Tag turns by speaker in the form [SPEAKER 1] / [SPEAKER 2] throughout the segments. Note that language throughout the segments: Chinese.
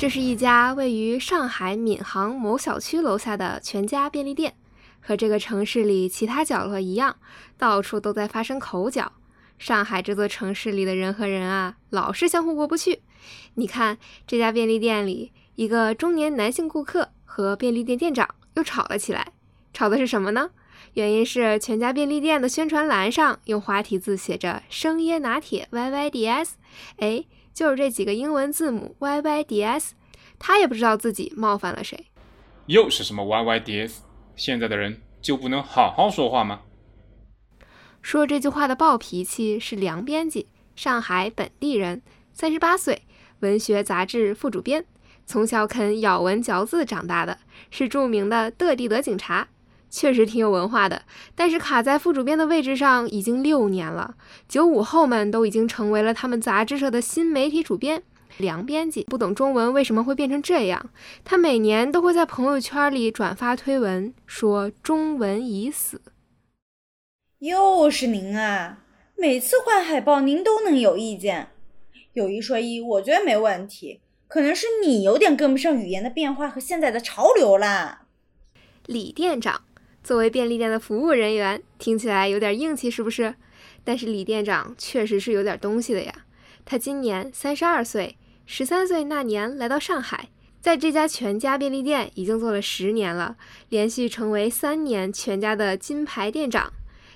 [SPEAKER 1] 这是一家位于上海闵行某小区楼下的全家便利店，和这个城市里其他角落一样，到处都在发生口角。上海这座城市里的人和人啊，老是相互过不去。你看这家便利店里，一个中年男性顾客和便利店店长又吵了起来。吵的是什么呢？原因是全家便利店的宣传栏上用花体字写着“生椰拿铁 YYDS”，哎。就是这几个英文字母 Y Y D S，他也不知道自己冒犯了谁。
[SPEAKER 2] 又是什么 Y Y D S？现在的人就不能好好说话吗？
[SPEAKER 1] 说这句话的暴脾气是梁编辑，上海本地人，三十八岁，文学杂志副主编，从小啃咬文嚼字长大的，是著名的德地德警察。确实挺有文化的，但是卡在副主编的位置上已经六年了。九五后们都已经成为了他们杂志社的新媒体主编。梁编辑不懂中文，为什么会变成这样？他每年都会在朋友圈里转发推文，说中文已死。
[SPEAKER 3] 又是您啊！每次换海报，您都能有意见。有一说一，我觉得没问题，可能是你有点跟不上语言的变化和现在的潮流啦。
[SPEAKER 1] 李店长。作为便利店的服务人员，听起来有点硬气，是不是？但是李店长确实是有点东西的呀。他今年三十二岁，十三岁那年来到上海，在这家全家便利店已经做了十年了，连续成为三年全家的金牌店长。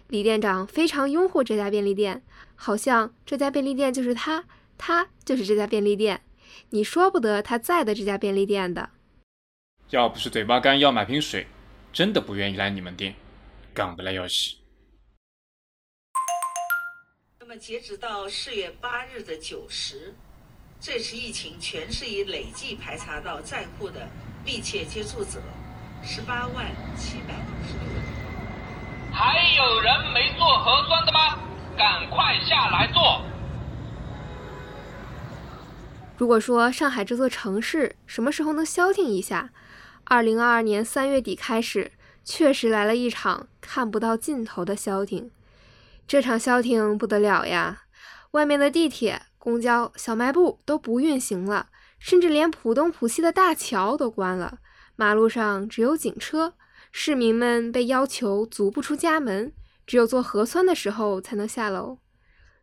[SPEAKER 1] 李店长非常拥护这家便利店，好像这家便利店就是他，他就是这家便利店，你说不得他在的这家便利店的。
[SPEAKER 2] 要不是嘴巴干，要买瓶水。真的不愿意来你们店，干不来要死。
[SPEAKER 4] 那么截止到四月八日的九时，这次疫情全市已累计排查到在沪的密切接触者十八万七百五十六人。
[SPEAKER 5] 还有人没做核酸的吗？赶快下来做！
[SPEAKER 1] 如果说上海这座城市什么时候能消停一下？二零二二年三月底开始，确实来了一场看不到尽头的消停。这场消停不得了呀！外面的地铁、公交、小卖部都不运行了，甚至连浦东浦西的大桥都关了。马路上只有警车，市民们被要求足不出家门，只有做核酸的时候才能下楼。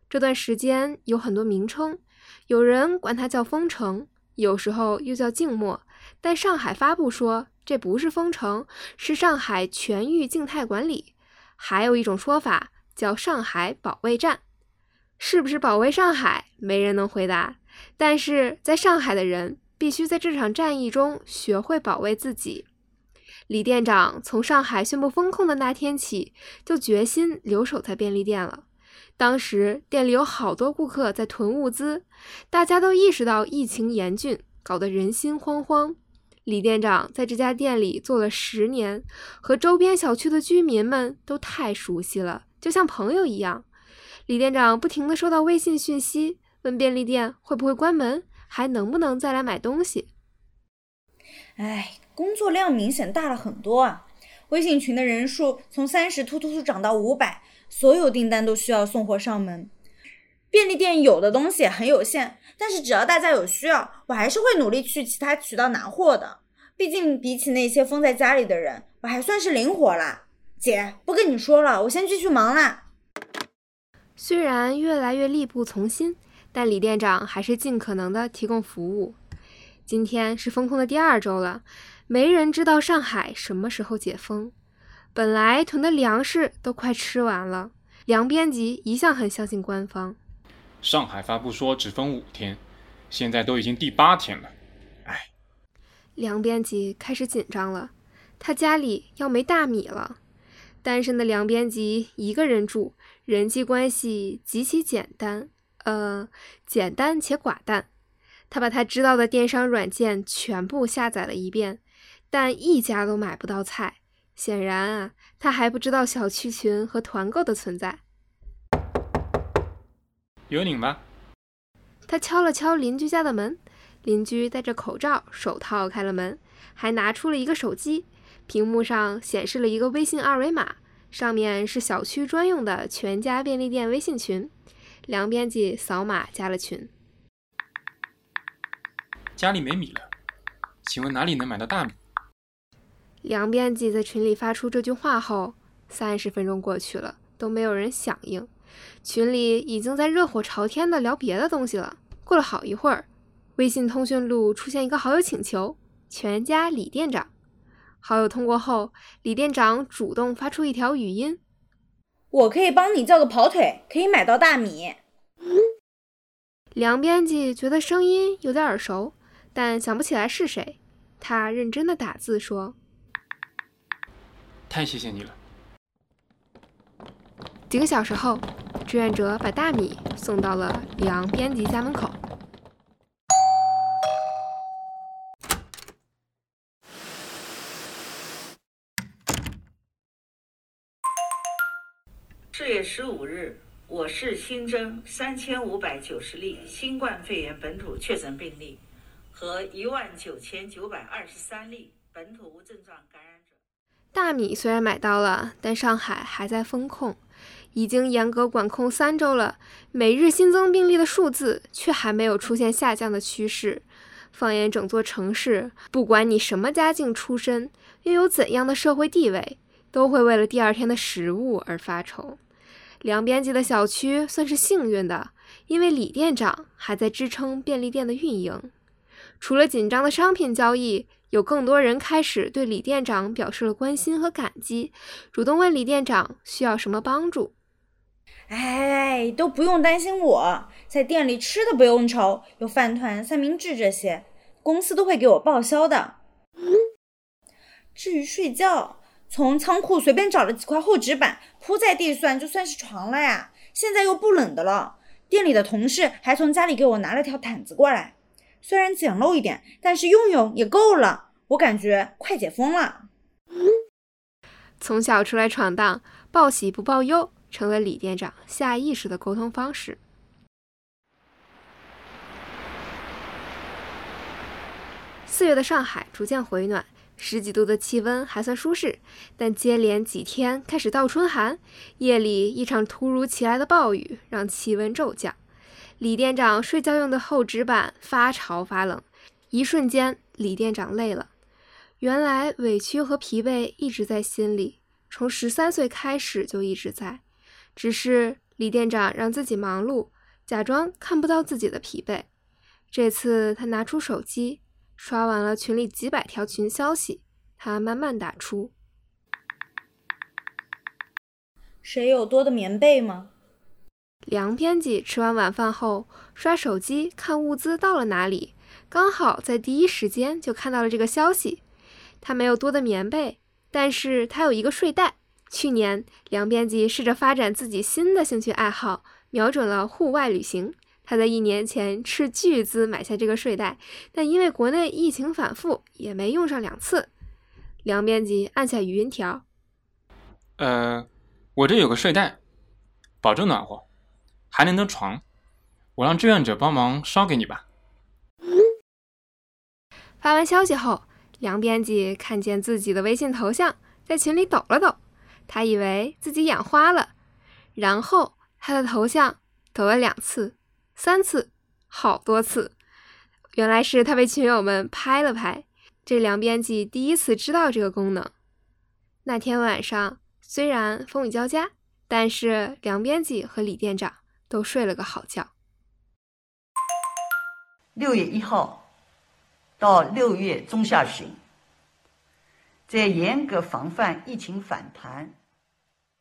[SPEAKER 1] 这段时间有很多名称，有人管它叫封城，有时候又叫静默。但上海发布说，这不是封城，是上海全域静态管理。还有一种说法叫上海保卫战，是不是保卫上海？没人能回答。但是在上海的人必须在这场战役中学会保卫自己。李店长从上海宣布封控的那天起，就决心留守在便利店了。当时店里有好多顾客在囤物资，大家都意识到疫情严峻，搞得人心惶惶。李店长在这家店里做了十年，和周边小区的居民们都太熟悉了，就像朋友一样。李店长不停地收到微信讯息，问便利店会不会关门，还能不能再来买东西。
[SPEAKER 3] 哎，工作量明显大了很多啊！微信群的人数从三十突突突涨到五百，所有订单都需要送货上门。便利店有的东西很有限。但是只要大家有需要，我还是会努力去其他渠道拿货的。毕竟比起那些封在家里的人，我还算是灵活啦。姐，不跟你说了，我先继续忙啦。
[SPEAKER 1] 虽然越来越力不从心，但李店长还是尽可能的提供服务。今天是封控的第二周了，没人知道上海什么时候解封。本来囤的粮食都快吃完了。梁编辑一向很相信官方。
[SPEAKER 2] 上海发布说只封五天，现在都已经第八天了，哎。
[SPEAKER 1] 梁编辑开始紧张了，他家里要没大米了。单身的梁编辑一个人住，人际关系极其简单，呃，简单且寡淡。他把他知道的电商软件全部下载了一遍，但一家都买不到菜。显然啊，他还不知道小区群和团购的存在。
[SPEAKER 2] 有你吗？
[SPEAKER 1] 他敲了敲邻居家的门，邻居戴着口罩、手套开了门，还拿出了一个手机，屏幕上显示了一个微信二维码，上面是小区专用的全家便利店微信群。梁编辑扫码加了群。
[SPEAKER 2] 家里没米了，请问哪里能买到大米？
[SPEAKER 1] 梁编辑在群里发出这句话后，三十分钟过去了，都没有人响应。群里已经在热火朝天的聊别的东西了。过了好一会儿，微信通讯录出现一个好友请求：全家李店长。好友通过后，李店长主动发出一条语音：“
[SPEAKER 3] 我可以帮你叫个跑腿，可以买到大米。”
[SPEAKER 1] 梁编辑觉得声音有点耳熟，但想不起来是谁。他认真的打字说：“
[SPEAKER 2] 太谢谢你了。”
[SPEAKER 1] 几个小时后，志愿者把大米送到了梁编辑家门口。
[SPEAKER 4] 四月十五日。我市新增三千五百九十例新冠肺炎本土确诊病例，和一万九千九百二十三例本土无症状感染。
[SPEAKER 1] 大米虽然买到了，但上海还在封控，已经严格管控三周了，每日新增病例的数字却还没有出现下降的趋势。放眼整座城市，不管你什么家境出身，拥有怎样的社会地位，都会为了第二天的食物而发愁。梁编辑的小区算是幸运的，因为李店长还在支撑便利店的运营。除了紧张的商品交易，有更多人开始对李店长表示了关心和感激，主动问李店长需要什么帮助。
[SPEAKER 3] 哎，都不用担心，我在店里吃的不用愁，有饭团、三明治这些，公司都会给我报销的。至于睡觉。从仓库随便找了几块厚纸板铺在地算就算是床了呀。现在又不冷的了，店里的同事还从家里给我拿了条毯子过来，虽然简陋一点，但是用用也够了。我感觉快解封了。
[SPEAKER 1] 从小出来闯荡，报喜不报忧，成为李店长下意识的沟通方式。四月的上海逐渐回暖。十几度的气温还算舒适，但接连几天开始倒春寒。夜里一场突如其来的暴雨让气温骤降，李店长睡觉用的厚纸板发潮发冷。一瞬间，李店长累了。原来委屈和疲惫一直在心里，从十三岁开始就一直在。只是李店长让自己忙碌，假装看不到自己的疲惫。这次他拿出手机。刷完了群里几百条群消息，他慢慢打出：“
[SPEAKER 3] 谁有多的棉被吗？”
[SPEAKER 1] 梁编辑吃完晚饭后刷手机看物资到了哪里，刚好在第一时间就看到了这个消息。他没有多的棉被，但是他有一个睡袋。去年，梁编辑试着发展自己新的兴趣爱好，瞄准了户外旅行。他在一年前斥巨资买下这个睡袋，但因为国内疫情反复，也没用上两次。梁编辑按下语音条：“
[SPEAKER 2] 呃，我这有个睡袋，保证暖和，还能登床。我让志愿者帮忙捎给你吧。”
[SPEAKER 1] 发完消息后，梁编辑看见自己的微信头像，在群里抖了抖，他以为自己眼花了，然后他的头像抖了两次。三次，好多次，原来是他被群友们拍了拍。这梁编辑第一次知道这个功能。那天晚上虽然风雨交加，但是梁编辑和李店长都睡了个好觉。
[SPEAKER 6] 六月一号到六月中下旬，在严格防范疫情反弹、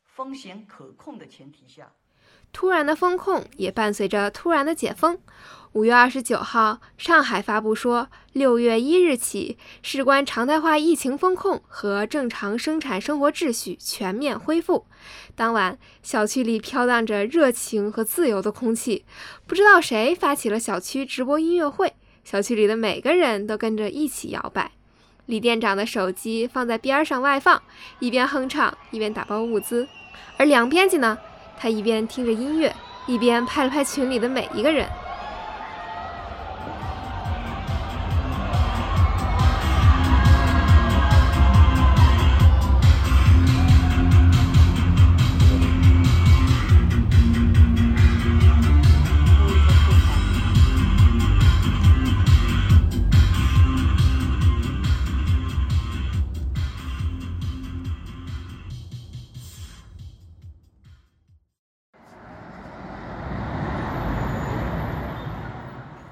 [SPEAKER 6] 风险可控的前提下。
[SPEAKER 1] 突然的封控也伴随着突然的解封。五月二十九号，上海发布说，六月一日起，事关常态化疫情封控和正常生产生活秩序全面恢复。当晚，小区里飘荡着热情和自由的空气。不知道谁发起了小区直播音乐会，小区里的每个人都跟着一起摇摆。李店长的手机放在边上外放，一边哼唱一边打包物资。而梁编辑呢？他一边听着音乐，一边拍了拍群里的每一个人。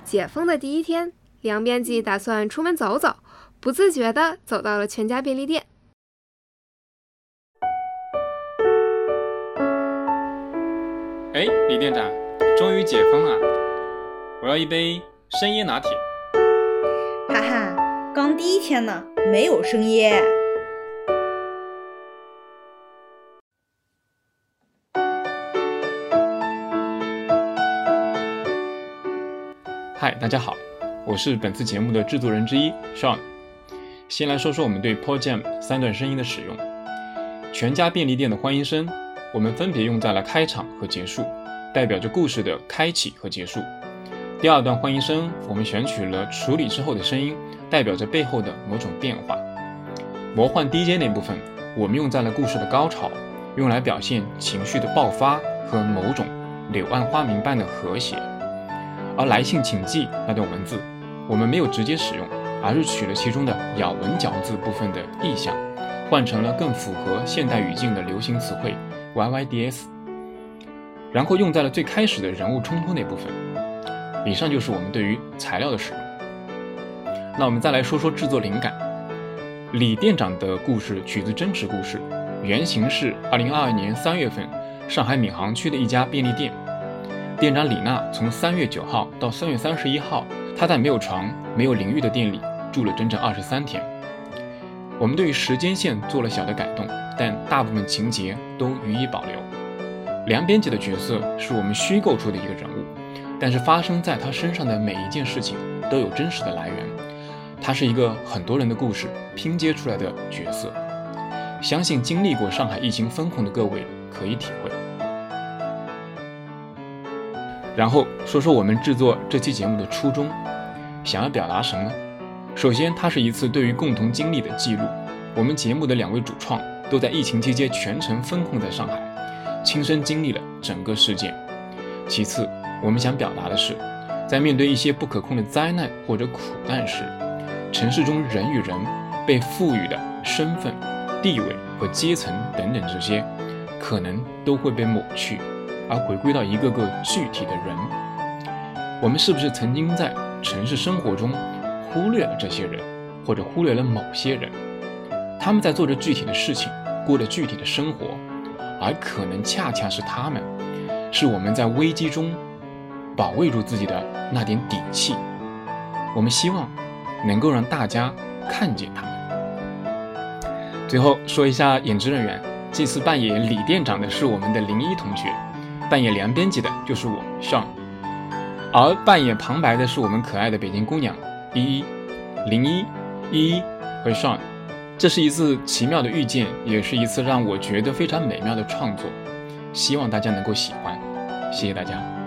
[SPEAKER 1] 解封的第一天，梁编辑打算出门走走，不自觉地走到了全家便利店。
[SPEAKER 2] 哎，李店长，终于解封了，我要一杯生椰拿铁。
[SPEAKER 3] 哈哈，刚第一天呢，没有生椰。
[SPEAKER 2] 大家好，我是本次节目的制作人之一 Sean。先来说说我们对 Pod Jam 三段声音的使用。全家便利店的欢迎声，我们分别用在了开场和结束，代表着故事的开启和结束。第二段欢迎声，我们选取了处理之后的声音，代表着背后的某种变化。魔幻 DJ 那部分，我们用在了故事的高潮，用来表现情绪的爆发和某种柳暗花明般的和谐。而来信请寄那段文字，我们没有直接使用，而是取了其中的咬文嚼字部分的意象，换成了更符合现代语境的流行词汇 “yyds”，然后用在了最开始的人物冲突那部分。以上就是我们对于材料的使用。那我们再来说说制作灵感。李店长的故事取自真实故事，原型是2022年3月份上海闵行区的一家便利店。店长李娜从三月九号到三月三十一号，她在没有床、没有淋浴的店里住了整整二十三天。我们对于时间线做了小的改动，但大部分情节都予以保留。梁编辑的角色是我们虚构出的一个人物，但是发生在他身上的每一件事情都有真实的来源。他是一个很多人的故事拼接出来的角色，相信经历过上海疫情封控的各位可以体会。然后说说我们制作这期节目的初衷，想要表达什么呢？首先，它是一次对于共同经历的记录。我们节目的两位主创都在疫情期间全程封控在上海，亲身经历了整个事件。其次，我们想表达的是，在面对一些不可控的灾难或者苦难时，城市中人与人被赋予的身份、地位和阶层等等这些，可能都会被抹去。而回归到一个个具体的人，我们是不是曾经在城市生活中忽略了这些人，或者忽略了某些人？他们在做着具体的事情，过着具体的生活，而可能恰恰是他们，是我们在危机中保卫住自己的那点底气。我们希望能够让大家看见他们。最后说一下演职人员，这次扮演李店长的是我们的林一同学。扮演梁编辑的就是我，Sean，，而扮演旁白的是我们可爱的北京姑娘依依、零一、依依和上。这是一次奇妙的遇见，也是一次让我觉得非常美妙的创作，希望大家能够喜欢，谢谢大家。